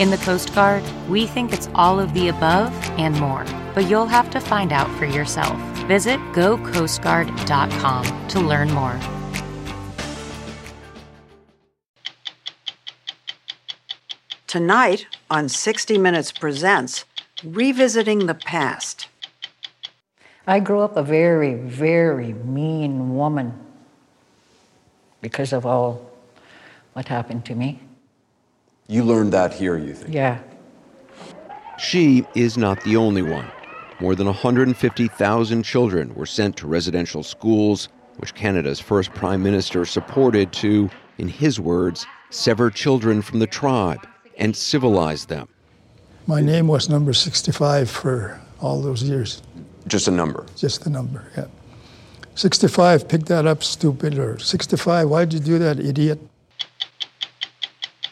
In the Coast Guard, we think it's all of the above and more, but you'll have to find out for yourself. Visit gocoastguard.com to learn more. Tonight on 60 Minutes Presents, Revisiting the Past. I grew up a very, very mean woman because of all what happened to me. You learned that here, you think? Yeah. She is not the only one. More than 150,000 children were sent to residential schools, which Canada's first prime minister supported to, in his words, sever children from the tribe and civilize them. My name was number 65 for all those years. Just a number. Just the number, yeah. 65, pick that up, stupid, or 65, why'd you do that, idiot?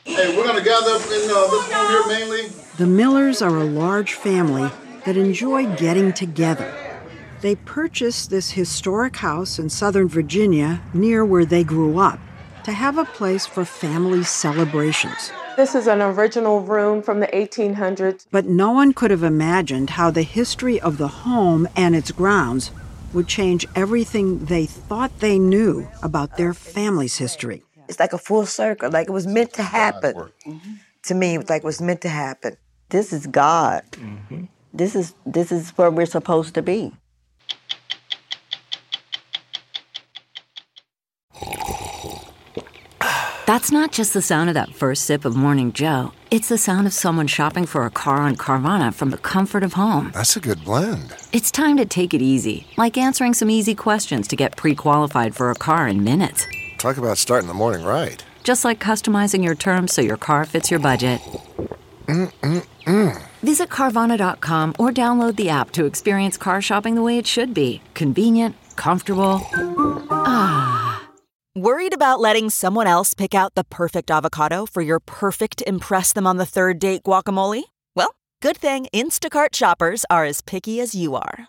Hey, we're gonna gather up in uh, this room here mainly. The Millers are a large family that enjoy getting together. They purchased this historic house in Southern Virginia near where they grew up to have a place for family celebrations. This is an original room from the 1800s. But no one could have imagined how the history of the home and its grounds would change everything they thought they knew about their family's history. It's like a full circle, like it was meant to happen. Mm-hmm. To me, it was like it was meant to happen. This is God. Mm-hmm. This is this is where we're supposed to be. That's not just the sound of that first sip of Morning Joe. It's the sound of someone shopping for a car on Carvana from the comfort of home. That's a good blend. It's time to take it easy, like answering some easy questions to get pre qualified for a car in minutes. Talk about starting the morning right. Just like customizing your terms so your car fits your budget. Mm-mm-mm. Visit Carvana.com or download the app to experience car shopping the way it should be convenient, comfortable. Ah. Worried about letting someone else pick out the perfect avocado for your perfect Impress Them on the Third Date guacamole? Well, good thing Instacart shoppers are as picky as you are.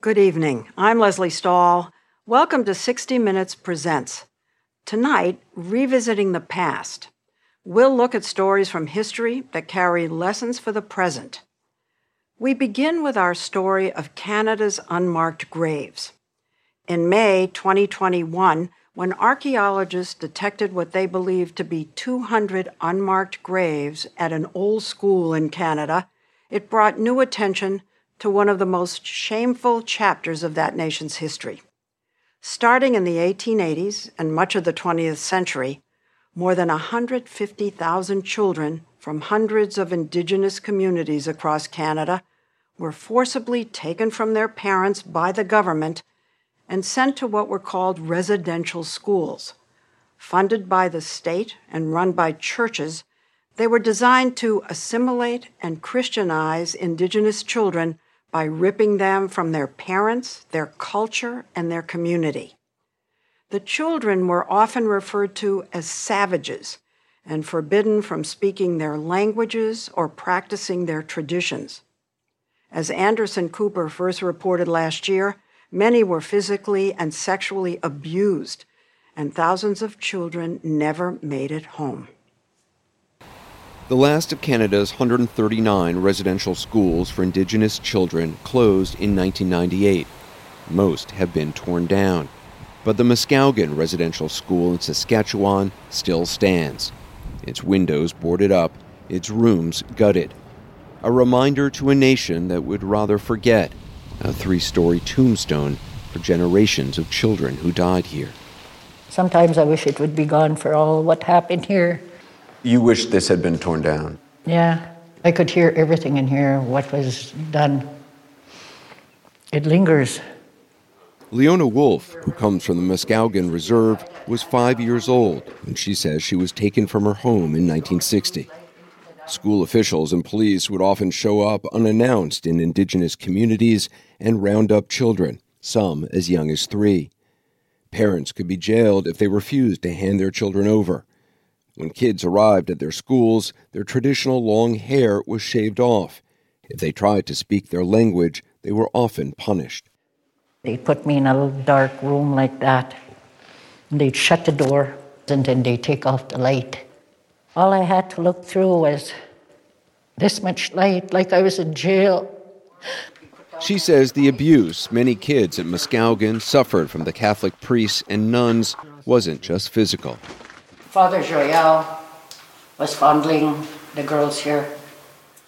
Good evening. I'm Lesley Stahl. Welcome to 60 Minutes Presents. Tonight, revisiting the past, we'll look at stories from history that carry lessons for the present. We begin with our story of Canada's unmarked graves. In May 2021, when archaeologists detected what they believed to be 200 unmarked graves at an old school in Canada, it brought new attention to one of the most shameful chapters of that nation's history. Starting in the 1880s and much of the 20th century, more than 150,000 children from hundreds of Indigenous communities across Canada were forcibly taken from their parents by the government and sent to what were called residential schools. Funded by the state and run by churches, they were designed to assimilate and Christianize Indigenous children by ripping them from their parents, their culture, and their community. The children were often referred to as savages and forbidden from speaking their languages or practicing their traditions. As Anderson Cooper first reported last year, many were physically and sexually abused, and thousands of children never made it home. The last of Canada's 139 residential schools for Indigenous children closed in 1998. Most have been torn down. But the Muscowequan Residential School in Saskatchewan still stands. Its windows boarded up, its rooms gutted. A reminder to a nation that would rather forget a three story tombstone for generations of children who died here. Sometimes I wish it would be gone for all what happened here. You wish this had been torn down? Yeah, I could hear everything in here, what was done. It lingers. Leona Wolf, who comes from the Muskowekwan Reserve, was five years old when she says she was taken from her home in 1960. School officials and police would often show up unannounced in indigenous communities and round up children, some as young as three. Parents could be jailed if they refused to hand their children over. When kids arrived at their schools, their traditional long hair was shaved off. If they tried to speak their language, they were often punished. They put me in a little dark room like that. And they'd shut the door and then they'd take off the light. All I had to look through was this much light, like I was in jail. She says the abuse many kids at Muscowequan suffered from the Catholic priests and nuns wasn't just physical. Father Joel was fondling the girls here.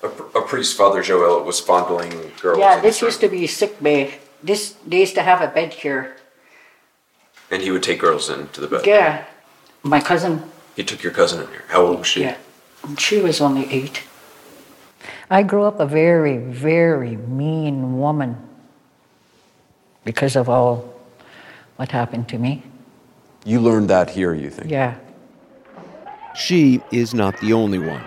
A, a priest, Father Joel, was fondling girls. Yeah, this used to be sick bay. This they used to have a bed here. And he would take girls into the bed. Yeah, my cousin. He took your cousin in here. How old was she? Yeah, she was only eight. I grew up a very, very mean woman because of all what happened to me. You learned that here, you think? Yeah. She is not the only one.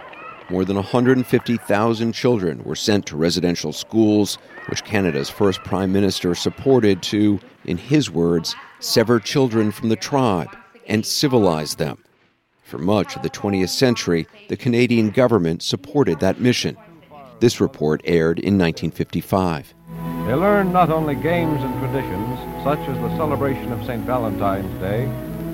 More than 150,000 children were sent to residential schools, which Canada's first Prime Minister supported to, in his words, sever children from the tribe and civilize them. For much of the 20th century, the Canadian government supported that mission. This report aired in 1955. They learn not only games and traditions, such as the celebration of St. Valentine's Day,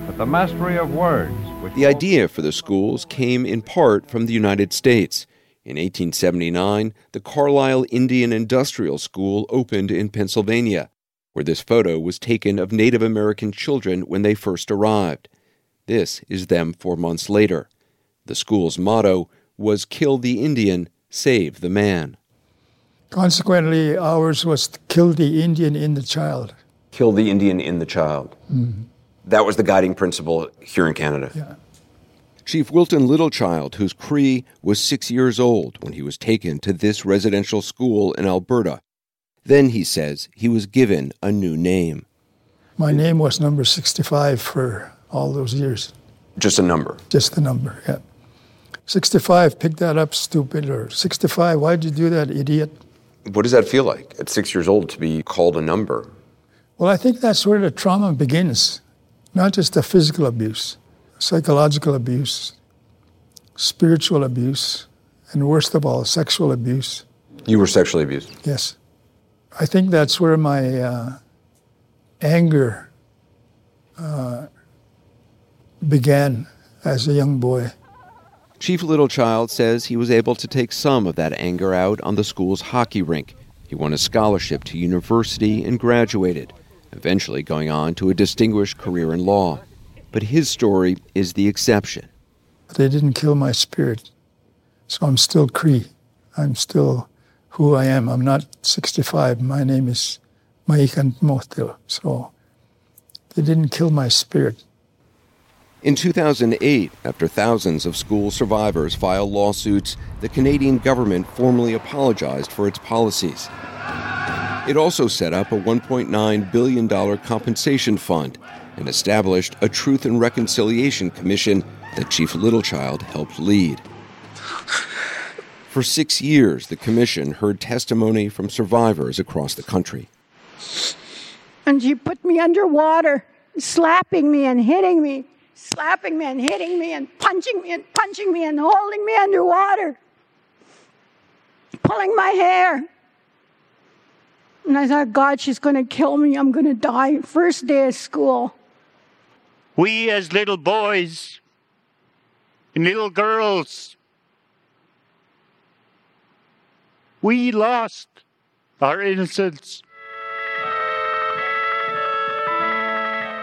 but the mastery of words. The idea for the schools came in part from the United States. In 1879, the Carlisle Indian Industrial School opened in Pennsylvania, where this photo was taken of Native American children when they first arrived. This is them four months later. The school's motto was Kill the Indian, Save the Man. Consequently, ours was kill the Indian in the child. Kill the Indian in the child. Mm-hmm. That was the guiding principle here in Canada. Yeah. Chief Wilton Littlechild, who's Cree was six years old when he was taken to this residential school in Alberta. Then, he says, he was given a new name. My name was number 65 for all those years. Just a number? Just a number, yeah. 65, pick that up, stupid, or 65, why'd you do that, idiot? What does that feel like at six years old to be called a number? Well, I think that's where the trauma begins, not just the physical abuse, psychological abuse, spiritual abuse, and worst of all, sexual abuse. You were sexually abused? Yes. I think that's where my uh, anger uh, began as a young boy. Chief Littlechild says he was able to take some of that anger out on the school's hockey rink. He won a scholarship to university and graduated, eventually going on to a distinguished career in law. But his story is the exception. They didn't kill my spirit, so I'm still Cree. I'm still who I am. I'm not 65. My name is Maikan Motil. So they didn't kill my spirit. In 2008, after thousands of school survivors filed lawsuits, the Canadian government formally apologized for its policies. It also set up a $1.9 billion compensation fund and established a Truth and Reconciliation Commission that Chief Littlechild helped lead. For six years, the commission heard testimony from survivors across the country. And she put me underwater, slapping me and hitting me slapping me and hitting me and punching me and punching me and holding me underwater, pulling my hair. And I thought, God, she's going to kill me. I'm going to die. First day of school. We, as little boys and little girls, we lost our innocence.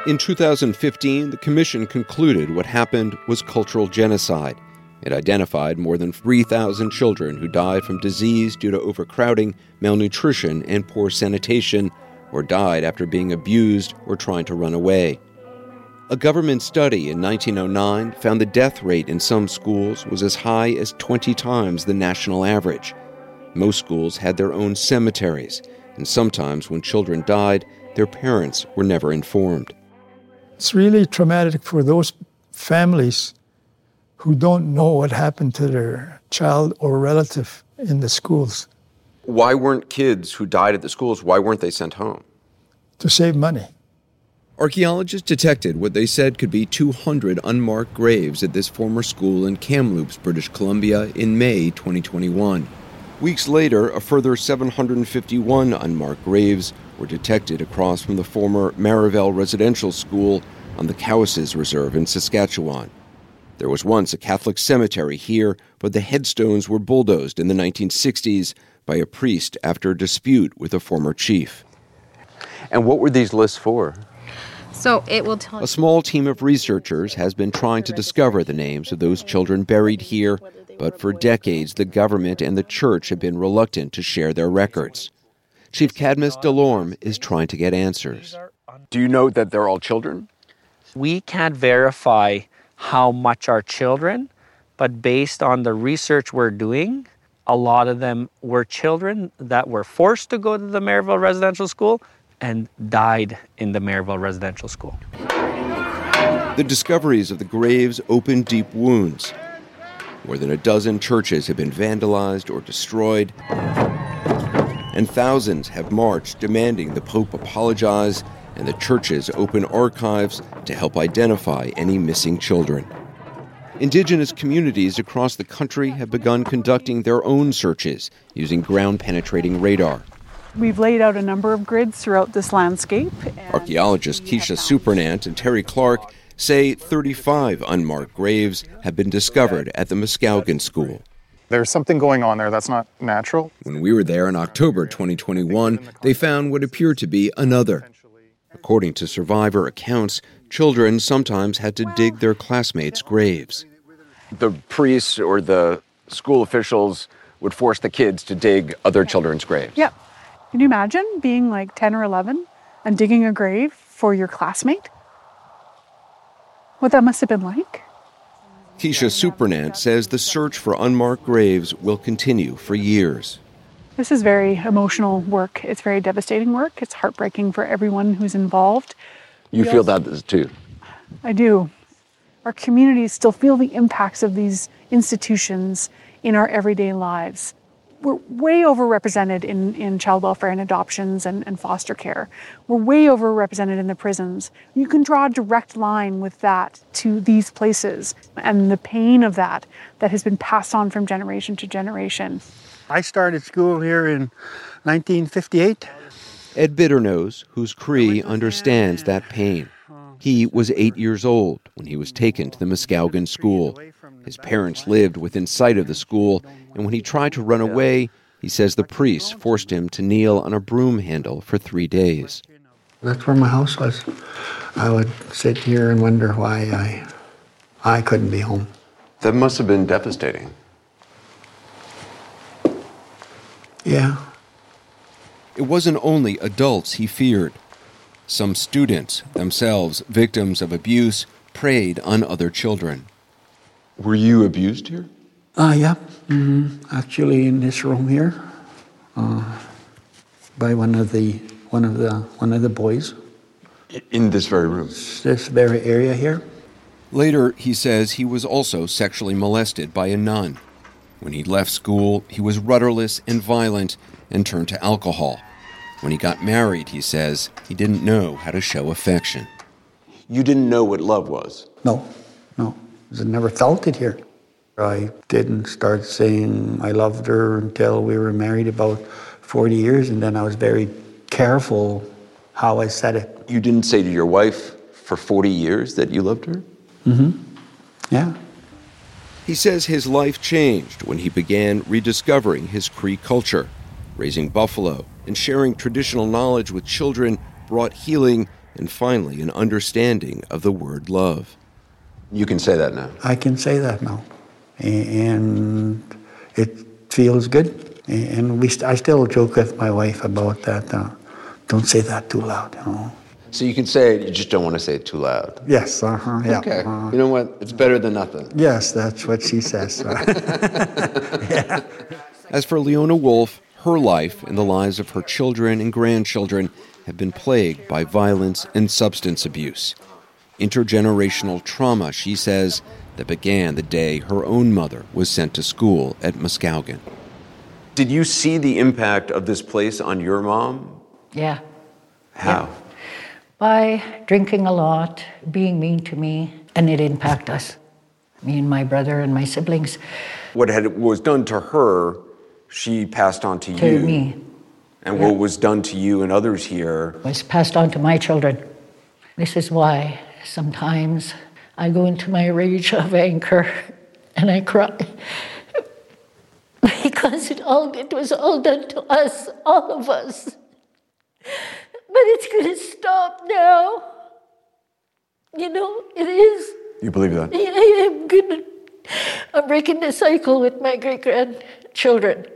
In 2015, the Commission concluded what happened was cultural genocide. It identified more than 3,000 children who died from disease due to overcrowding, malnutrition, and poor sanitation, or died after being abused or trying to run away. A government study in 1909 found the death rate in some schools was as high as 20 times the national average. Most schools had their own cemeteries, and sometimes when children died, their parents were never informed. It's really traumatic for those families who don't know what happened to their child or relative in the schools. Why weren't kids who died at the schools, why weren't they sent home? To save money. Archaeologists detected what they said could be 200 unmarked graves at this former school in Kamloops, British Columbia, in May 2021. Weeks later, a further 751 unmarked graves were detected across from the former Marieval Residential School on the Cowessess Reserve in Saskatchewan. There was once a Catholic cemetery here, but the headstones were bulldozed in the 1960s by a priest after a dispute with a former chief. And what were these lists for? So it will tell A small team of researchers has been trying to discover the names of those children buried here but for decades the government and the church have been reluctant to share their records. Chief Cadmus Delorme is trying to get answers. Do you know that they're all children? We can't verify how much are children, but based on the research we're doing, a lot of them were children that were forced to go to the Marieval Residential School and died in the Marieval Residential School. The discoveries of the graves open deep wounds. More than a dozen churches have been vandalized or destroyed, and thousands have marched demanding the Pope apologize and the churches open archives to help identify any missing children. Indigenous communities across the country have begun conducting their own searches using ground penetrating radar. We've laid out a number of grids throughout this landscape. Archaeologists Kisha Supernant and Terry Clark say 35 unmarked graves have been discovered at the Muscowequan School. There's something going on there that's not natural. When we were there in October 2021, they found what appeared to be another. According to survivor accounts, children sometimes had to dig their classmates' graves. The priests or the school officials would force the kids to dig other children's graves. Yep. Can you imagine being like 10 or 11 and digging a grave for your classmate? what that must have been like. Kisha Supernant says the search for unmarked graves will continue for years. This is very emotional work. It's very devastating work. It's heartbreaking for everyone who's involved. You we feel also, that too? I do. Our communities still feel the impacts of these institutions in our everyday lives we're way overrepresented in, in child welfare and adoptions and, and foster care. We're way overrepresented in the prisons. You can draw a direct line with that to these places and the pain of that that has been passed on from generation to generation. I started school here in 1958. Ed Bitternose, who's Cree understands that pain. He was eight years old when he was taken to the Muscowequan school. His parents lived within sight of the school, and when he tried to run away, he says the priests forced him to kneel on a broom handle for three days. That's where my house was. I would sit here and wonder why I, I couldn't be home. That must have been devastating. Yeah. It wasn't only adults he feared. Some students, themselves victims of abuse, preyed on other children. Were you abused here? Uh, yeah. hmm Actually, in this room here, uh, by one of the one of the one of the boys. In this very room. This very area here. Later, he says he was also sexually molested by a nun. When he left school, he was rudderless and violent and turned to alcohol. When he got married, he says he didn't know how to show affection. You didn't know what love was? No, no. I never felt it here. I didn't start saying I loved her until we were married about 40 years, and then I was very careful how I said it. You didn't say to your wife for 40 years that you loved her? Mm-hmm. Yeah. He says his life changed when he began rediscovering his Cree culture. Raising buffalo and sharing traditional knowledge with children brought healing and finally an understanding of the word love. You can say that now. I can say that now. And it feels good. And we st- I still joke with my wife about that. Uh, don't say that too loud, you know. So you can say it, you just don't want to say it too loud. Yes, uh-huh, yeah. Okay. uh, You know what? It's better than nothing. yes, that's what she says. As for Leona Wolf, her life and the lives of her children and grandchildren have been plagued by violence and substance abuse. Intergenerational trauma, she says, that began the day her own mother was sent to school at Muscowequan. Did you see the impact of this place on your mom? Yeah. How? By drinking a lot, being mean to me, and it impacted us. Me and my brother and my siblings. What had was done to her, she passed on to, To you. me. And Yeah. what was done to you and others here was passed on to my children. This is why sometimes I go into my rage of anger and I cry. because it all it was all done to us, all of us. But it's gonna stop now. You know, it is. You believe that? I I am gonna I'm breaking the cycle with my great grandchildren.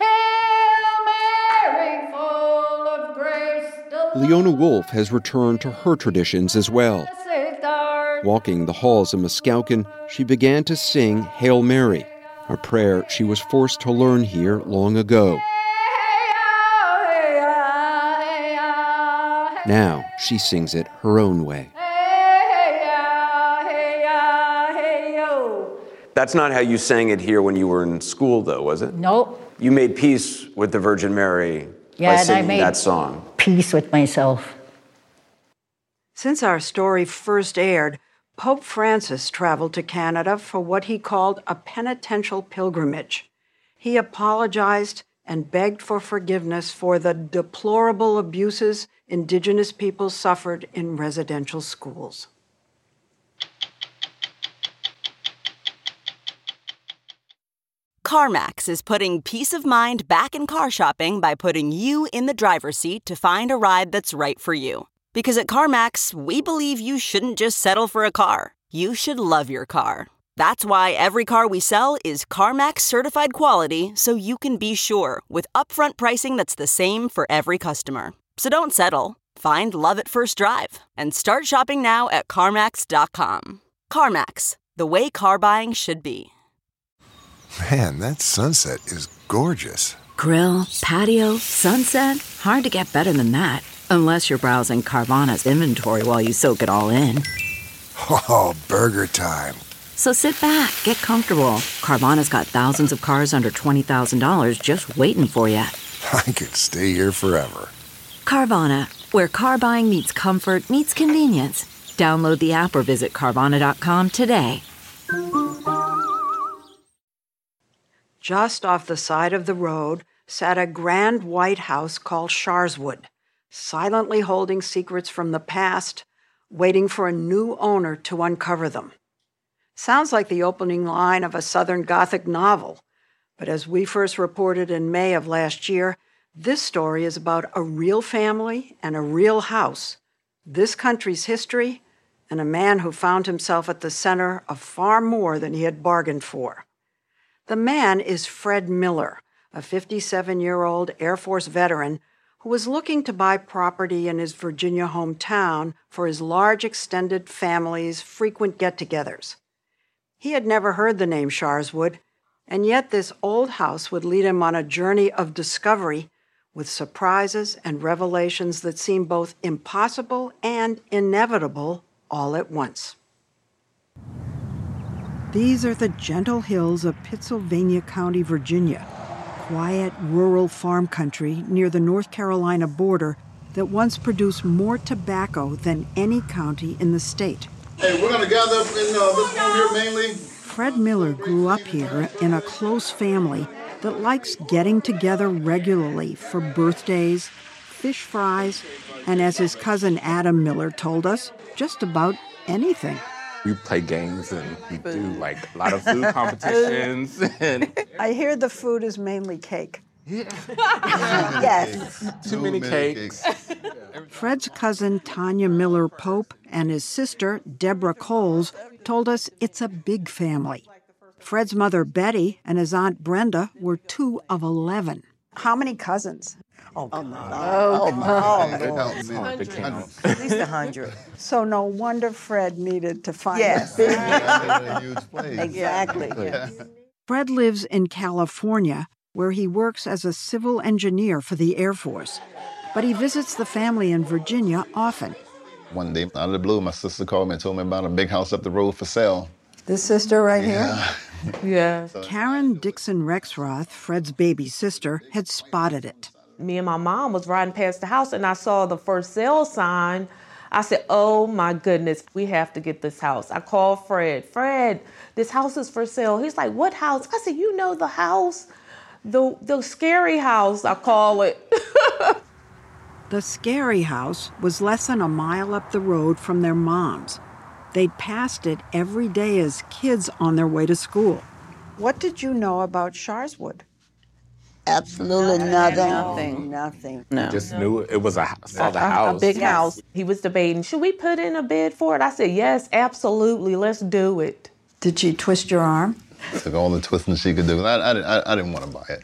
Hail Mary, full of grace, the. Leona Wolf has returned to her traditions as well. Walking the halls of Muscowequan, she began to sing Hail Mary, a prayer she was forced to learn here long ago. Now she sings it her own way. That's not how you sang it here when you were in school, though, was it? No. You made peace with the Virgin Mary Yeah, by and I singing made that song. peace with myself. Since our story first aired, Pope Francis traveled to Canada for what he called a penitential pilgrimage. He apologized and begged for forgiveness for the deplorable abuses Indigenous people suffered in residential schools. CarMax is putting peace of mind back in car shopping by putting you in the driver's seat to find a ride that's right for you. Because at CarMax, we believe you shouldn't just settle for a car, you should love your car. That's why every car we sell is CarMax certified quality so you can be sure with upfront pricing that's the same for every customer. So don't settle. Find love at first drive and start shopping now at CarMax.com. CarMax, the way car buying should be. Man, that sunset is gorgeous. Grill, patio, sunset. Hard to get better than that. Unless you're browsing Carvana's inventory while you soak it all in. Oh, burger time. So sit back, get comfortable. Carvana's got thousands of cars under $20,000 just waiting for you. I could stay here forever. Carvana, where car buying meets comfort, meets convenience. Download the app or visit Carvana.com today. Just off the side of the road sat a grand white house called Sharswood, silently holding secrets from the past, waiting for a new owner to uncover them. Sounds like the opening line of a Southern Gothic novel, but as we first reported in May of last year, this story is about a real family and a real house, this country's history, and a man who found himself at the center of far more than he had bargained for. The man is Fred Miller, a 57 year old Air Force veteran who was looking to buy property in his Virginia hometown for his large extended family's frequent get togethers. He had never heard the name Sharswood, and yet this old house would lead him on a journey of discovery with surprises and revelations that seem both impossible and inevitable all at once. These are the gentle hills of Pittsylvania County, Virginia, quiet rural farm country near the North Carolina border that once produced more tobacco than any county in the state. Hey, we're gonna gather up in uh, this room here mainly. Fred Miller grew up here in a close family that likes getting together regularly for birthdays, fish fries, and as his cousin Adam Miller told us, just about anything. We play games and we do like a lot of food competitions. and I hear the food is mainly cake. Yeah. yes. Too many cakes. Fred's cousin Tanya Miller Pope and his sister Deborah Coles told us it's a big family. Fred's mother Betty and his aunt Brenda were two of 11. How many cousins? Oh, oh, oh, oh my god. oh, no. Oh, oh, At least a hundred. So no wonder Fred needed to find Yes. a big Exactly. Fred lives in California, where he works as a civil engineer for the Air Force. But he visits the family in Virginia often. One day, out of the blue, my sister called me and told me about a big house up the road for sale. This sister right here? Yeah. Karen Dixon Rexroth, Fred's baby sister, had spotted it. Me and my mom was riding past the house and I saw the first sale sign. I said, Oh my goodness, we have to get this house. I called Fred. Fred, this house is for sale. He's like, What house? I said, You know the house? The the scary house, I call it. The scary house was less than a mile up the road from their mom's. They'd passed it every day as kids on their way to school. What did you know about Sharswood? Absolutely nothing. Nothing. No. Just knew it was a saw the a, house. a big house. He was debating, should we put in a bid for it? I said, yes, absolutely, let's do it. Did she twist your arm? Took all the twisting she could do. I, I, I, I didn't want to buy it.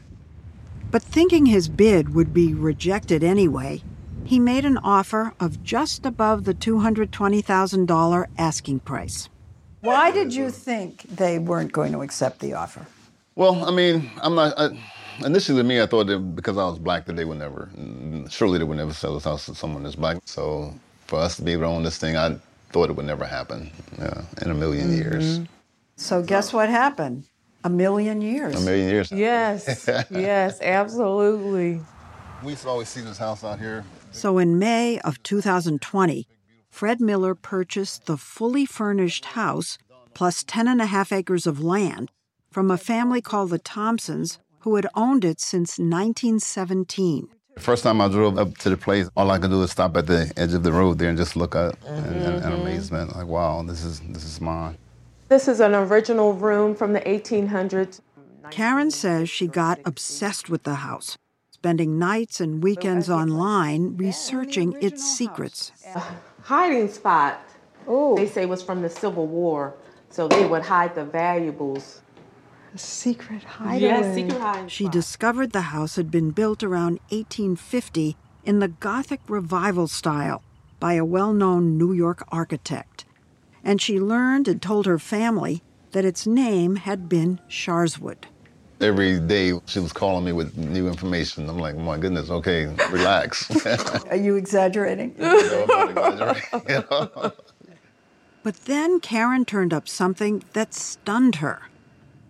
But thinking his bid would be rejected anyway, he made an offer of just above the $220,000 asking price. Why did you think they weren't going to accept the offer? Well, I mean, I'm not. I, initially, to me, I thought that because I was black, that they would never, surely they would never sell this house to someone that's black. So for us to be able to own this thing, I thought it would never happen yeah, in a 1000000 mm-hmm. years. So, guess what happened? A million years. A million years. Yes, yes, absolutely. We used to always see this house out here. So, in May of 2020, Fred Miller purchased the fully furnished house plus 10 and a half acres of land from a family called the Thompsons who had owned it since 1917. The first time I drove up to the place, all I could do was stop at the edge of the road there and just look up and, and, and amazement, like, wow, this is this is mine. This is an original room from the 1800s. Karen says she got obsessed with the house, spending nights and weekends online researching its secrets. hiding spot. They say was from the Civil War, so they would hide the valuables. A secret Yes, secret hiding. She discovered the house had been built around 1850 in the Gothic Revival style by a well known New York architect. And she learned and told her family that its name had been Sharswood. Every day she was calling me with new information. I'm like, my goodness, okay, relax. Are you exaggerating? But then Karen turned up something that stunned her.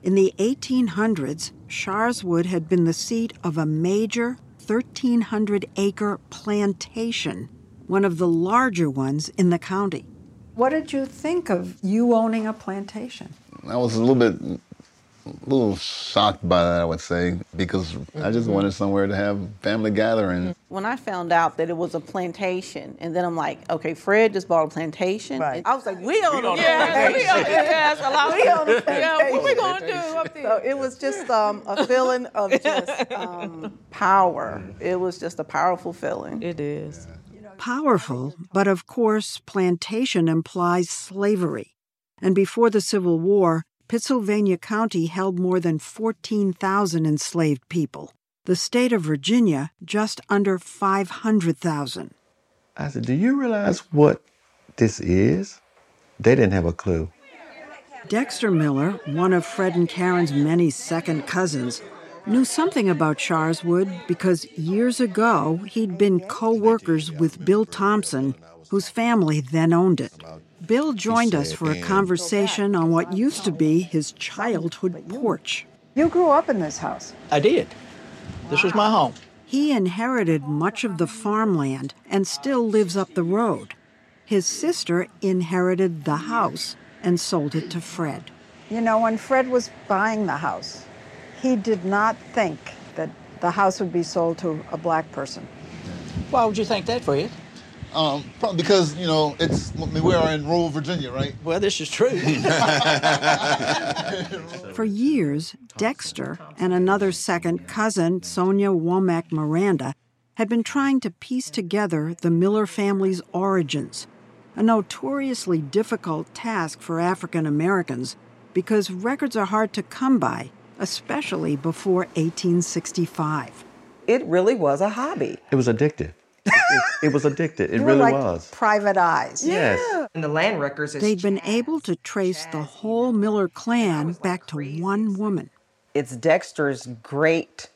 In the 1800s, Sharswood had been the seat of a major 1,300 acre plantation, one of the larger ones in the county. What did you think of you owning a plantation? I was a little bit little shocked by that, I would say, because I just shocked by that, I would say, because I just wanted somewhere to have family gathering. When I found out that it was a plantation, and then I'm like, okay, Fred just bought a plantation. Right. I was like, we own a Yeah, we on- plantation. yes, a lot- we on a Yeah, plantation. what we gonna do up there? So it was just um, a feeling of just um, power. It was just a powerful feeling. It is. Powerful, but of course, plantation implies slavery. And before the Civil War, Pittsylvania County held more than 14,000 enslaved people. The state of Virginia, just under 500,000. I said, Do you realize what this is? They didn't have a clue. Dexter Miller, one of Fred and Karen's many second cousins, knew something about Sharswood because years ago he'd been co workers with Bill Thompson, whose family then owned it. Bill joined us for a conversation on what used to be his childhood porch. You grew up in this house. I did. This was my home. He inherited much of the farmland and still lives up the road. His sister inherited the house and sold it to Fred. You know, when Fred was buying the house, he did not think that the house would be sold to a black person. Why would you think that, Fred? Um, probably because, you know, it's, I mean, we are in rural Virginia, right? Well, this is true. For years, Dexter and another second cousin, Sonia Womack Miranda, had been trying to piece together the Miller family's origins, a notoriously difficult task for African Americans because records are hard to come by, especially before 1865. It really was a hobby. It was addictive. It, it was addicted. It You were really like was. Private eyes. Yes. And the land records is They'd been able to trace the whole Miller clan back to one woman. it's Dexter's great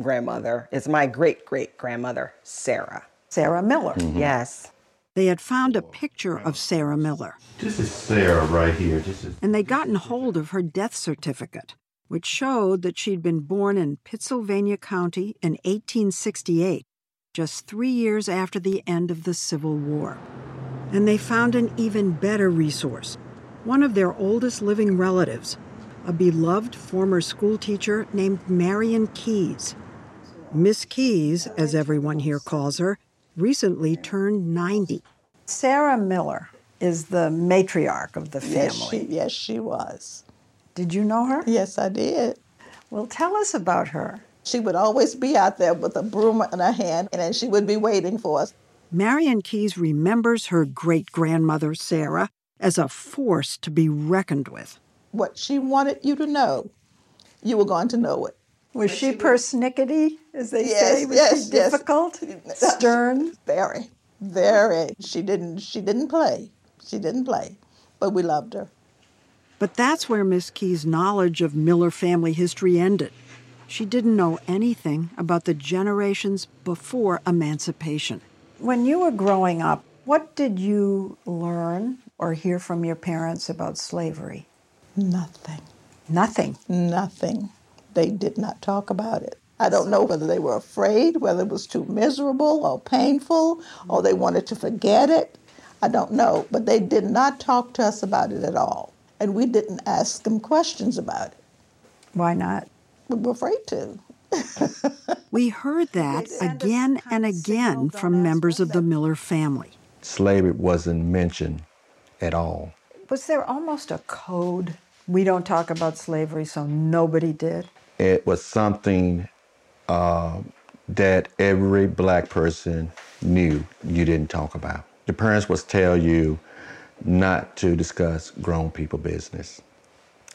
grandmother. It's my great great grandmother, Sarah. Sarah Miller. Mm-hmm. Yes. They had found a picture of Sarah Miller, This is Sarah right here. This is and they'd gotten hold of her death certificate, which showed that she'd been born in Pittsylvania County in 1868, just three years after the end of the Civil War. And they found an even better resource one of their oldest living relatives, a beloved former schoolteacher named Marion Keyes. Miss Keyes, as everyone here calls her, recently turned 90. Sarah Miller is the matriarch of the Yes, family. she, yes, she was. Did you know her? Yes, I did. Well, tell us about her. She would always be out there with a broom in her hand, and then she would be waiting for us. Marion Keyes remembers her great grandmother, Sarah, as a force to be reckoned with. What she wanted you to know, you were going to know it. Was she persnickety, as they Yes, say? Was yes, she yes. difficult? Stern? Very, very. She didn't. She didn't play. She didn't play, but we loved her. But that's where Miss Keyes' knowledge of Miller family history ended. She didn't know anything about the generations before emancipation. When you were growing up, what did you learn or hear from your parents about slavery? Nothing. Nothing. Nothing. They did not talk about it. I don't know whether they were afraid, whether it was too miserable or painful, or they wanted to forget it. I don't know. But they did not talk to us about it at all. And we didn't ask them questions about it. Why not? We were afraid to. We heard that again and again from members of the Miller family. slavery wasn't mentioned at all. Was there almost a code? We don't talk about slavery, so nobody did. It was something uh, that every black person knew you didn't talk about. The parents would tell you not to discuss grown people business.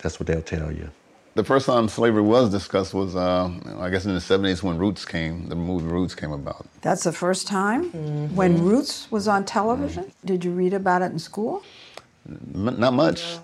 That's what they'll tell you. The first time slavery was discussed was, uh, I guess, in the 70s when Roots came, the movie Roots came about. That's the first time when Roots was on television. Did you read about it in school? M- not much.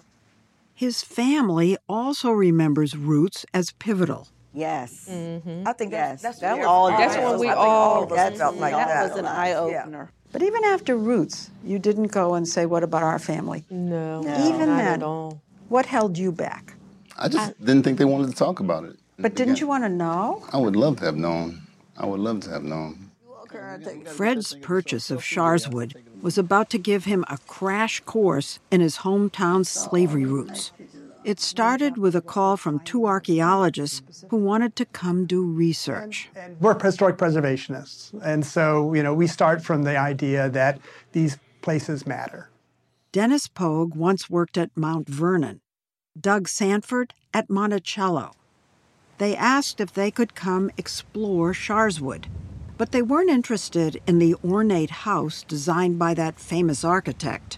His family also remembers Roots as pivotal. Yes. Mm-hmm. I think that's, that's That was- all that's when we I all- of us felt like that that. was an eye opener. But even after Roots, you didn't go and say, What about our family? No, Even not then, at all. what held you back? I just didn't think they wanted to talk about it. But didn't you want to know? I would love to have known. I would love to have known. Fred's purchase of Sharswood was about to give him a crash course in his hometown's slavery roots. It started with a call from two archaeologists who wanted to come do research. We're historic preservationists, and so, you know, we start from the idea that these places matter. Dennis Pogue once worked at Mount Vernon, Doug Sanford at Monticello. They asked if they could come explore Sharswood, but they weren't interested in the ornate house designed by that famous architect.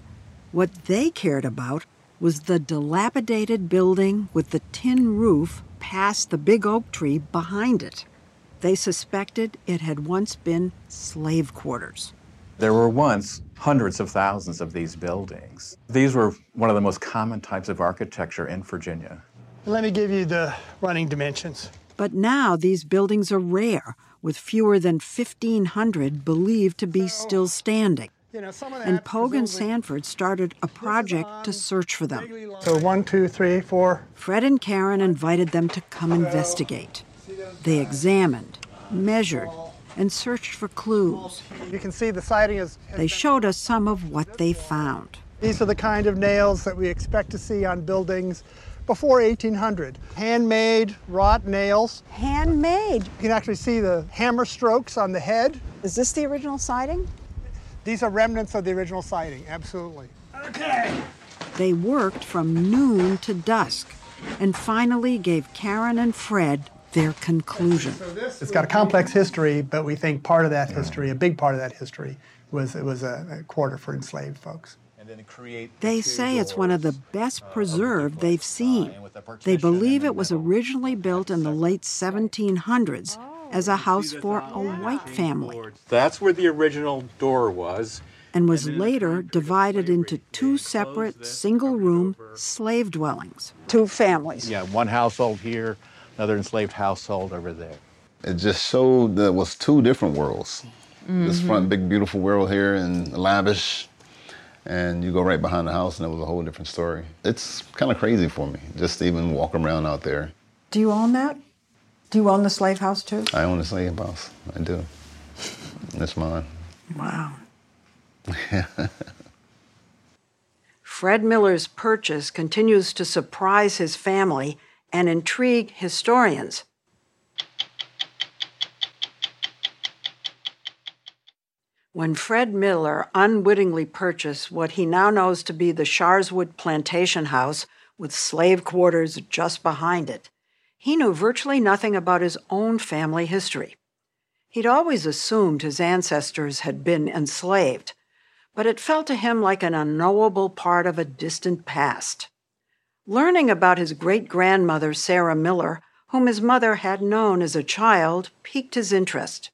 What they cared about was the dilapidated building with the tin roof past the big oak tree behind it. They suspected it had once been slave quarters. There were once hundreds of thousands of these buildings. These were one of the most common types of architecture in Virginia. Let me give you the running dimensions. But now these buildings are rare, with fewer than 1,500 believed to be still standing. And Pogue and Sanford started a project to search for them. So one, two, three, four. Fred and Karen invited them to come investigate. They examined, measured, and searched for clues. You can see the siding is. They showed us some of what they found. These are the kind of nails that we expect to see on buildings before 1800. Handmade wrought nails. Handmade? You can actually see the hammer strokes on the head. Is this the original siding? These are remnants of the original siding, absolutely. Okay. They worked from noon to dusk and finally gave Karen and Fred their conclusion. It's got a complex history, but we think part of that history, a big part of that history, was it was a, a quarter for enslaved folks. They say it's one of the best preserved they've seen. They believe it was originally built in the late 1700s as a house for a white family That's where the original door was. and was later divided into two separate single room slave dwellings. Two families. Yeah, one household here, another enslaved household over there. It just showed that it was two different worlds. This Mhm. front big beautiful world here and lavish, and you go right behind the house and it was a whole different story. It's kind of crazy for me just to even walk around out there. Do you own that? Do you own the slave house too? I own the slave house. I do. It's mine. Wow. Fred Miller's purchase continues to surprise his family and intrigue historians. When Fred Miller unwittingly purchased what he now knows to be the Sharswood Plantation House with slave quarters just behind it, he knew virtually nothing about his own family history. He'd always assumed his ancestors had been enslaved, but it felt to him like an unknowable part of a distant past. Learning about his great grandmother, Sarah Miller, whom his mother had known as a child, piqued his interest.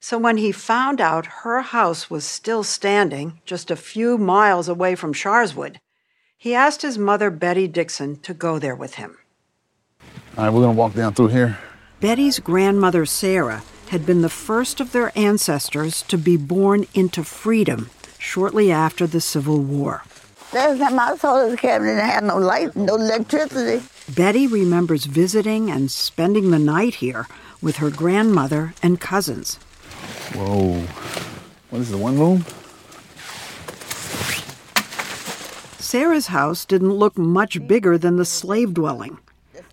So when he found out her house was still standing, just a few miles away from Sharswood, he asked his mother, Betty Dixon, to go there with him. All right, we're gonna walk down through here. Betty's grandmother, Sarah, had been the first of their ancestors to be born into freedom shortly after the Civil War. Last time I saw this cabin, it had no light, no electricity. Betty remembers visiting and spending the night here with her grandmother and cousins. Whoa. What is the one room? Sarah's house didn't look much bigger than the slave dwelling,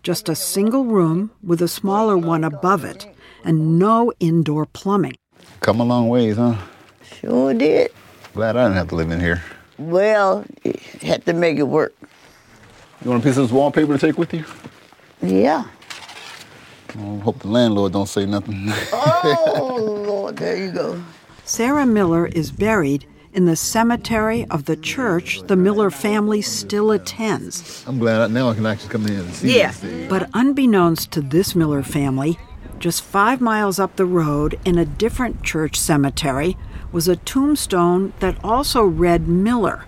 just a single room with a smaller one above it, and no indoor plumbing. Come a long ways, huh? Sure did. Glad I didn't have to live in here. Well, had to make it work. You want a piece of this wallpaper to take with you? Yeah. I hope the landlord don't say nothing. Oh, Lord, there you go. Sarah Miller is buried in the cemetery of the church the Miller family still attends. I'm glad now I can actually come in and see Yeah. this. But unbeknownst to this Miller family, just five miles up the road in a different church cemetery was a tombstone that also read Miller,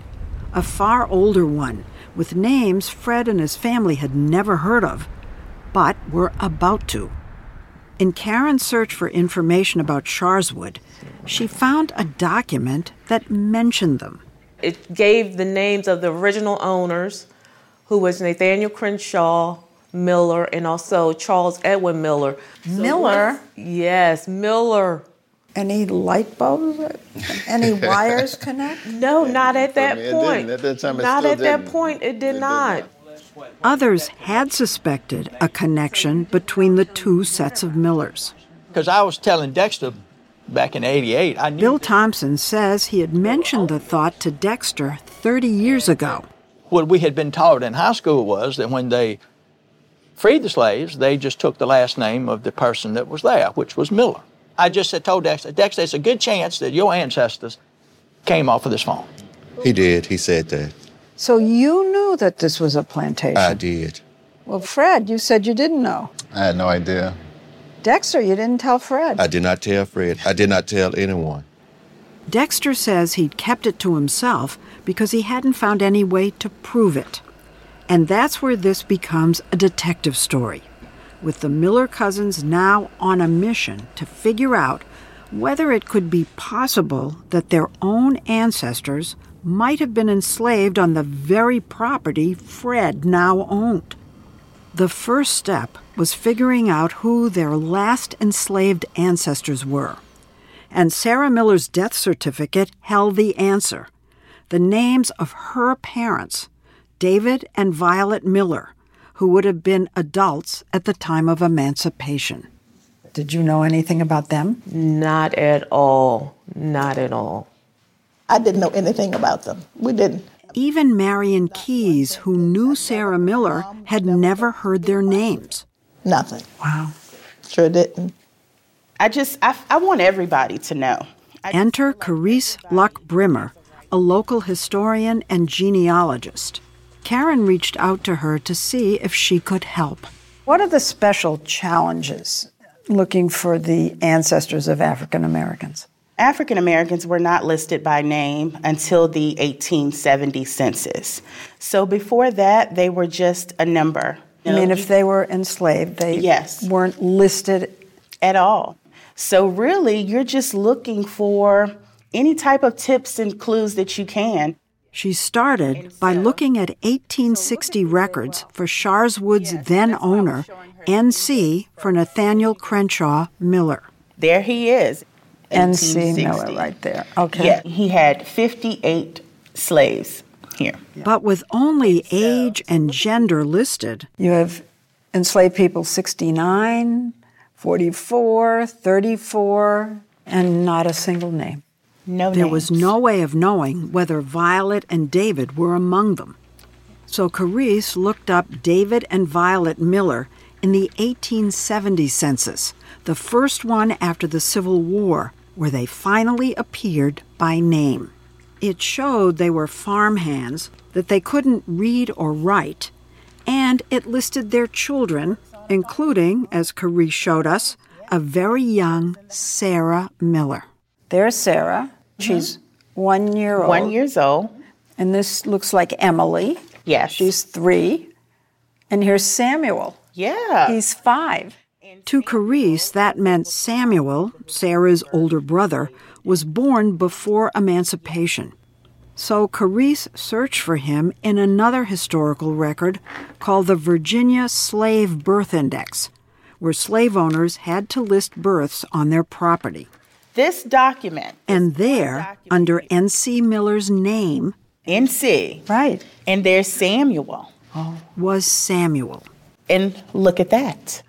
a far older one with names Fred and his family had never heard of, but were about to. In Karen's search for information about Sharswood, she found a document that mentioned them. It gave the names of the original owners, who was Nathaniel Crenshaw Miller and also Charles Edwin Miller. Miller? yes, Miller. Any light bulbs? Any wires connect? No, not at that it point. didn't. At that time, not at didn't. point. It did not. Others had suspected a connection between the two sets of Millers. Because I was telling Dexter back in 88, I knew. Bill Thompson says he had mentioned the thought to Dexter 30 years ago. What we had been taught in high school was that when they freed the slaves, they just took the last name of the person that was there, which was Miller. I just had told Dexter, Dexter, it's a good chance that your ancestors came off of this farm. He did. He said that. So you knew that this was a plantation? I did. Well, Fred, you said you didn't know. I had no idea. Dexter, you didn't tell Fred. I did not tell Fred. I did not tell anyone. Dexter says he'd kept it to himself because he hadn't found any way to prove it. And that's where this becomes a detective story, with the Miller cousins now on a mission to figure out whether it could be possible that their own ancestors might have been enslaved on the very property Fred now owned. The first step was figuring out who their last enslaved ancestors were. And Sarah Miller's death certificate held the answer the names of her parents, David and Violet Miller, who would have been adults at the time of emancipation. Did you know anything about them? Not at all. Not at all. I didn't know anything about them. We didn't. Even Marion Keys, who knew Sarah Miller, had never heard their names. Nothing. Wow. Sure didn't. I just, I, I want everybody to know. Enter Carice Luck Brimmer, a local historian and genealogist. Karen reached out to her to see if she could help. What are the special challenges looking for the ancestors of African Americans? African Americans were not listed by name until the 1870 census. So before that, they were just a number. I mean, if they were enslaved, they yes. weren't listed at all. So, really, you're just looking for any type of tips and clues that you can. She started by looking at 1860 records for Sharswood's then owner, NC, for Nathaniel Crenshaw Miller. There he is. NC Miller, right there. Okay. Yeah, he had 58 slaves here. But with only age and gender listed, you have enslaved people 69, 44, 34, and not a single name. No There names. was no way of knowing whether Violet and David were among them. So Carice looked up David and Violet Miller in the 1870 census, the first one after the Civil War, where they finally appeared by name. It showed they were farmhands, that they couldn't read or write, and it listed their children, including, as Carice showed us, a very young Sarah Miller. There's Sarah. Mm-hmm. She's one year old. One years old. And this looks like Emily. Yes. She's three. And here's Samuel. Yeah. He's five. To Carice, that meant Samuel, Sarah's older brother, was born before emancipation. So Carice searched for him in another historical record called the Virginia Slave Birth Index, where slave owners had to list births on their property. This document. And there, under N.C. Miller's name, NC. Right. And there's Samuel. Oh. Was Samuel. And look at that.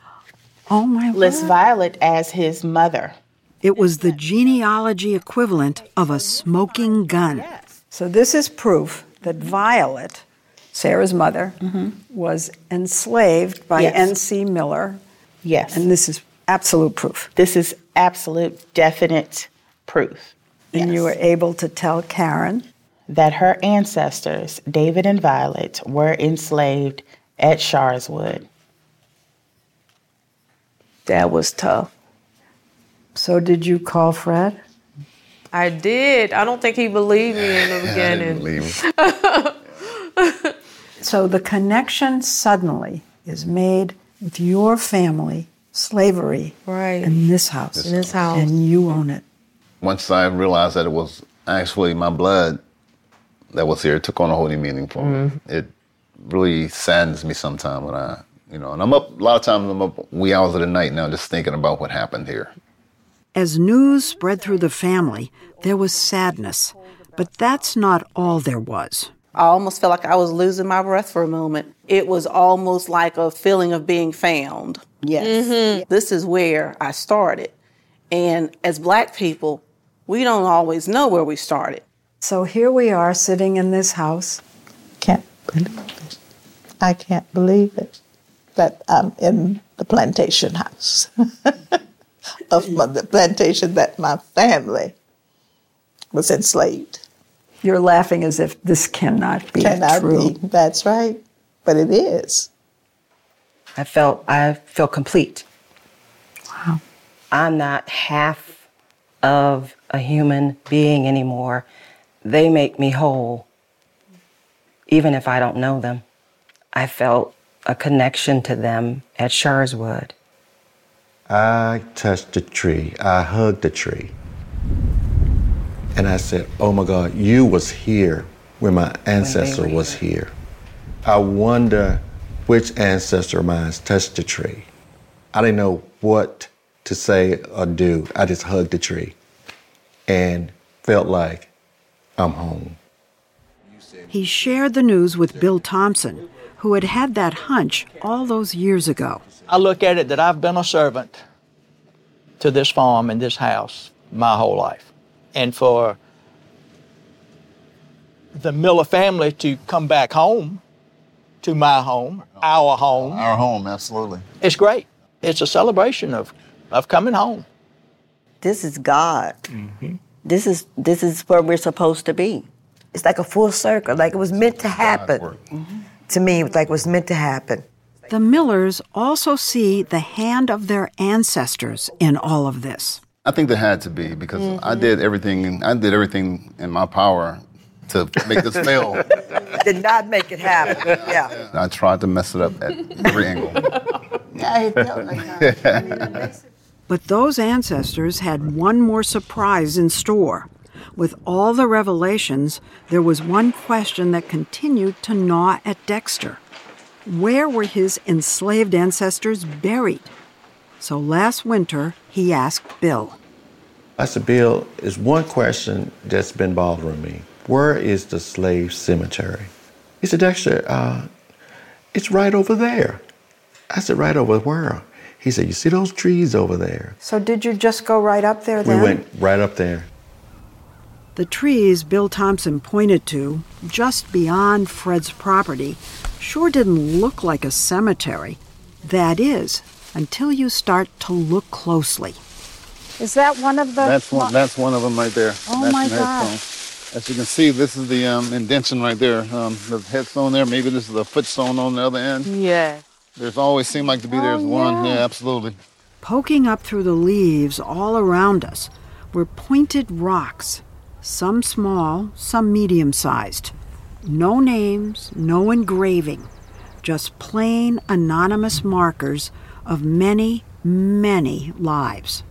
Oh my Lists Violet as his mother. It was the genealogy equivalent of a smoking gun. So this is proof that Violet, Sarah's mother, mm-hmm. was enslaved by Yes. N.C. Miller. Yes. And this is absolute proof. This is absolute, definite proof. And you were able to tell Karen that her ancestors, David and Violet, were enslaved at Sharswood. That was tough. So did you call Fred? I did. I don't think he believed me in the beginning. So the connection suddenly is made with your family, slavery, right. in this house. In this house. And you own it. Once I realized that it was actually my blood that was here, it took on a whole new meaning for me. Mm-hmm. It really saddens me sometimes when I, you know, and I'm up, a lot of times I'm up wee hours of the night now just thinking about what happened here. As news spread through the family, there was sadness. But that's not all there was. I almost felt like I was losing my breath for a moment. It was almost like a feeling of being found. Yes. Mhm. This is where I started. And as black people, we don't always know where we started. So here we are sitting in this house. Can't believe it. I can't believe it that I'm in the plantation house of my, the plantation that my family was enslaved. You're laughing as if this cannot be Cannot true. be. That's right. But it is. I felt I feel complete. Wow. I'm not half of a human being anymore. They make me whole. Even if I don't know them. I felt a connection to them at Sharswood. I touched the tree. I hugged the tree. And I said, Oh my God, you was here when my ancestor were was here. I wonder which ancestor of mine touched the tree. I didn't know what to say or do. I just hugged the tree and felt like I'm home. He shared the news with Bill Thompson, who had had that hunch all those years ago. I look at it that I've been a servant to this farm and this house my whole life. And for the Miller family to come back home to my home, our home, Our home, absolutely. it's great. It's a celebration of, of coming home. This is God. Mm-hmm. This is this is where we're supposed to be. It's like a full circle, like it was meant to happen. Mm-hmm. To me, it was like it was meant to happen. The Millers also see the hand of their ancestors in all of this. I think there had to be because I mm-hmm. did everything. I did everything in my power to make this fail. Did not make it happen. Yeah. I tried to mess it up at every angle. Yeah, it like that. But those ancestors had one more surprise in store. With all the revelations, there was one question that continued to gnaw at Dexter. Where were his enslaved ancestors buried? So last winter, he asked Bill. I said, Bill, is one question that's been bothering me. Where is the slave cemetery? He said, Dexter, uh, it's right over there. I said, right over where? He said, you see those trees over there? So did you just go right up there We went right up there. The trees Bill Thompson pointed to, just beyond Fred's property, sure didn't look like a cemetery. That is, until you start to look closely. Is that one of the? That's one. That's one of them right there. Oh that's my God. headstone. As you can see, this is the um, indention right there. Um, the headstone there. Maybe this is the footstone on the other end. Yeah. There's always seemed like to be there's one. Yeah, absolutely. Poking up through the leaves all around us were pointed rocks, some small, some medium sized. No names, no engraving, just plain anonymous markers of many, many lives.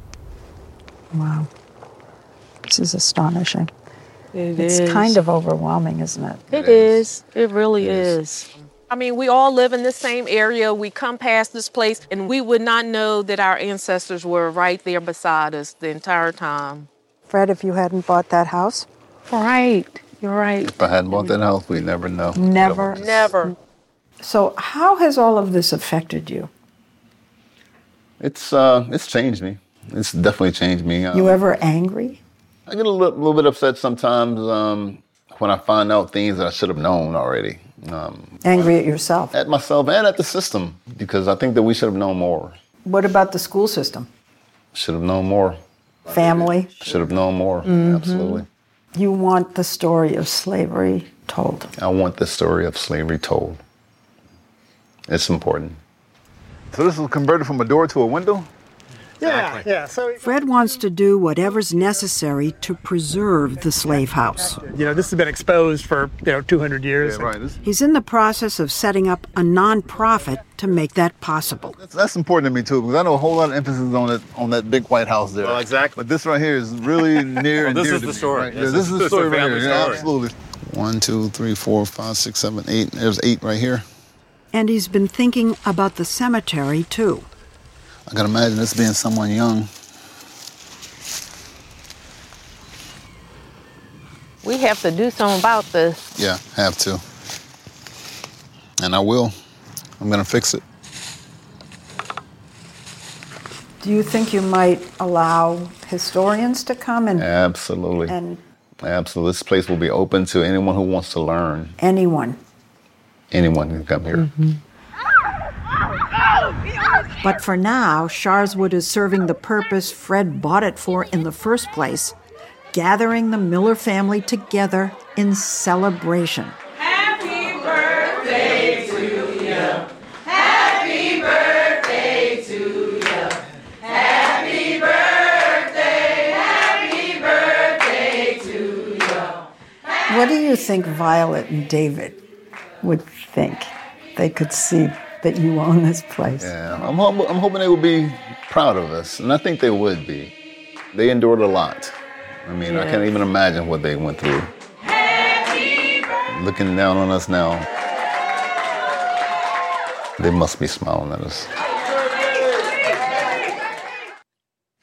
Wow. This is astonishing. It it's is. kind of overwhelming, isn't it? It is. It really is. I mean, we all live in the same area. We come past this place, and we would not know that our ancestors were right there beside us the entire time. Fred, if you hadn't bought that house? Right. You're right. If I hadn't bought that house, we'd never know. Never. Never. So, how has all of this affected you? It's uh, it's changed me. It's definitely changed me. Um, You ever angry? I get a little, little bit upset sometimes um, when I find out things that I should have known already. Um, Angry at yourself? at myself and at the system because I think that we should have known more. What about the school system? Should have known more. Family? Should have known more. Mhm. Absolutely. You want the story of slavery told. I want the story of slavery told. It's important. So this was converted from a door to a window? Yeah, yeah. So Fred wants to do whatever's necessary to preserve the slave house. you know, this has been exposed for you know 200 years. right. He's in the process of setting up a nonprofit to make that possible. That's, that's important to me too because I know a whole lot of emphasis on it on that big white house there. Well, exactly. But this right here is really near Well, and this dear is to the me, story. right? This Yeah, this is- is the story right family here. Yeah, absolutely. One, two, three, four, five, six, seven, eight. There's eight right here. And he's been thinking about the cemetery too. I can imagine this being someone young. We have to do something about this. Yeah, have to. And I will. I'm gonna fix it. Do you think you might allow historians to come and Absolutely. and Absolutely. This place will be open to anyone who wants to learn. anyone? Anyone can come here. Mm-hmm. But for now, Sharswood is serving the purpose Fred bought it for in the first place gathering the Miller family together in celebration. Happy birthday to you. Happy birthday to you. Happy birthday. Happy birthday to you. What do you think Violet and David would think? They could see that you own this place. Yeah, I'm, hop- I'm hoping they would be proud of us, and I think they would be. They endured a lot. I mean, I can't even imagine what they went through. Looking down on us now, they must be smiling at us.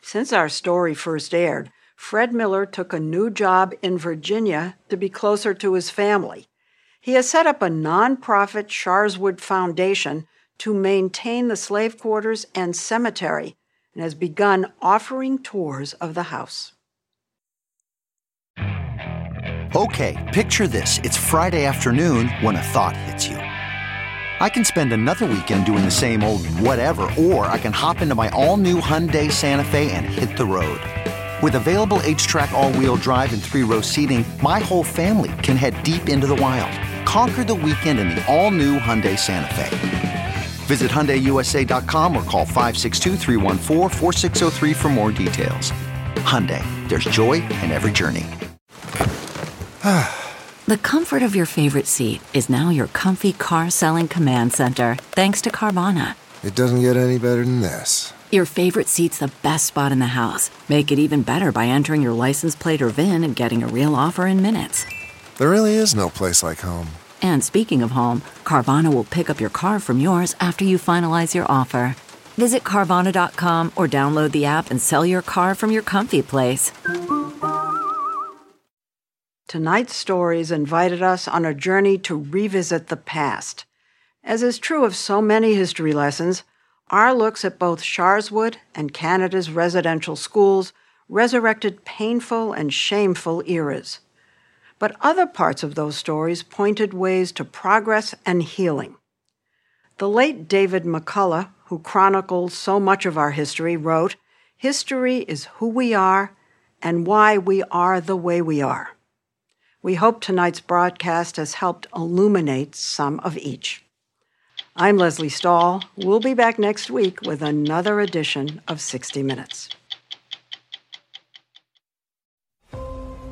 Since our story first aired, Fred Miller took a new job in Virginia to be closer to his family. He has set up a nonprofit Sharswood Foundation to maintain the slave quarters and cemetery and has begun offering tours of the house. Okay, picture this. It's Friday afternoon when a thought hits you. I can spend another weekend doing the same old whatever, or I can hop into my all new Hyundai Santa Fe and hit the road. With available HTRAC, all wheel drive, and three row seating, my whole family can head deep into the wild. Conquer the weekend in the all new Hyundai Santa Fe. Visit HyundaiUSA.com or call 562-314-4603 for more details. Hyundai, there's joy in every journey. The comfort of your favorite seat is now your comfy car selling command center, thanks to Carvana. It doesn't get any better than this. Your favorite seat's the best spot in the house. Make it even better by entering your license plate or VIN and getting a real offer in minutes. There really is no place like home. And speaking of home, Carvana will pick up your car from yours after you finalize your offer. Visit Carvana.com or download the app and sell your car from your comfy place. Tonight's stories invited us on a journey to revisit the past. As is true of so many history lessons, our looks at both Sharswood and Canada's residential schools resurrected painful and shameful eras. But other parts of those stories pointed ways to progress and healing. The late David McCullough, who chronicled so much of our history, wrote, History is who we are and why we are the way we are. We hope tonight's broadcast has helped illuminate some of each. I'm Lesley Stahl. We'll be back next week with another edition of 60 Minutes.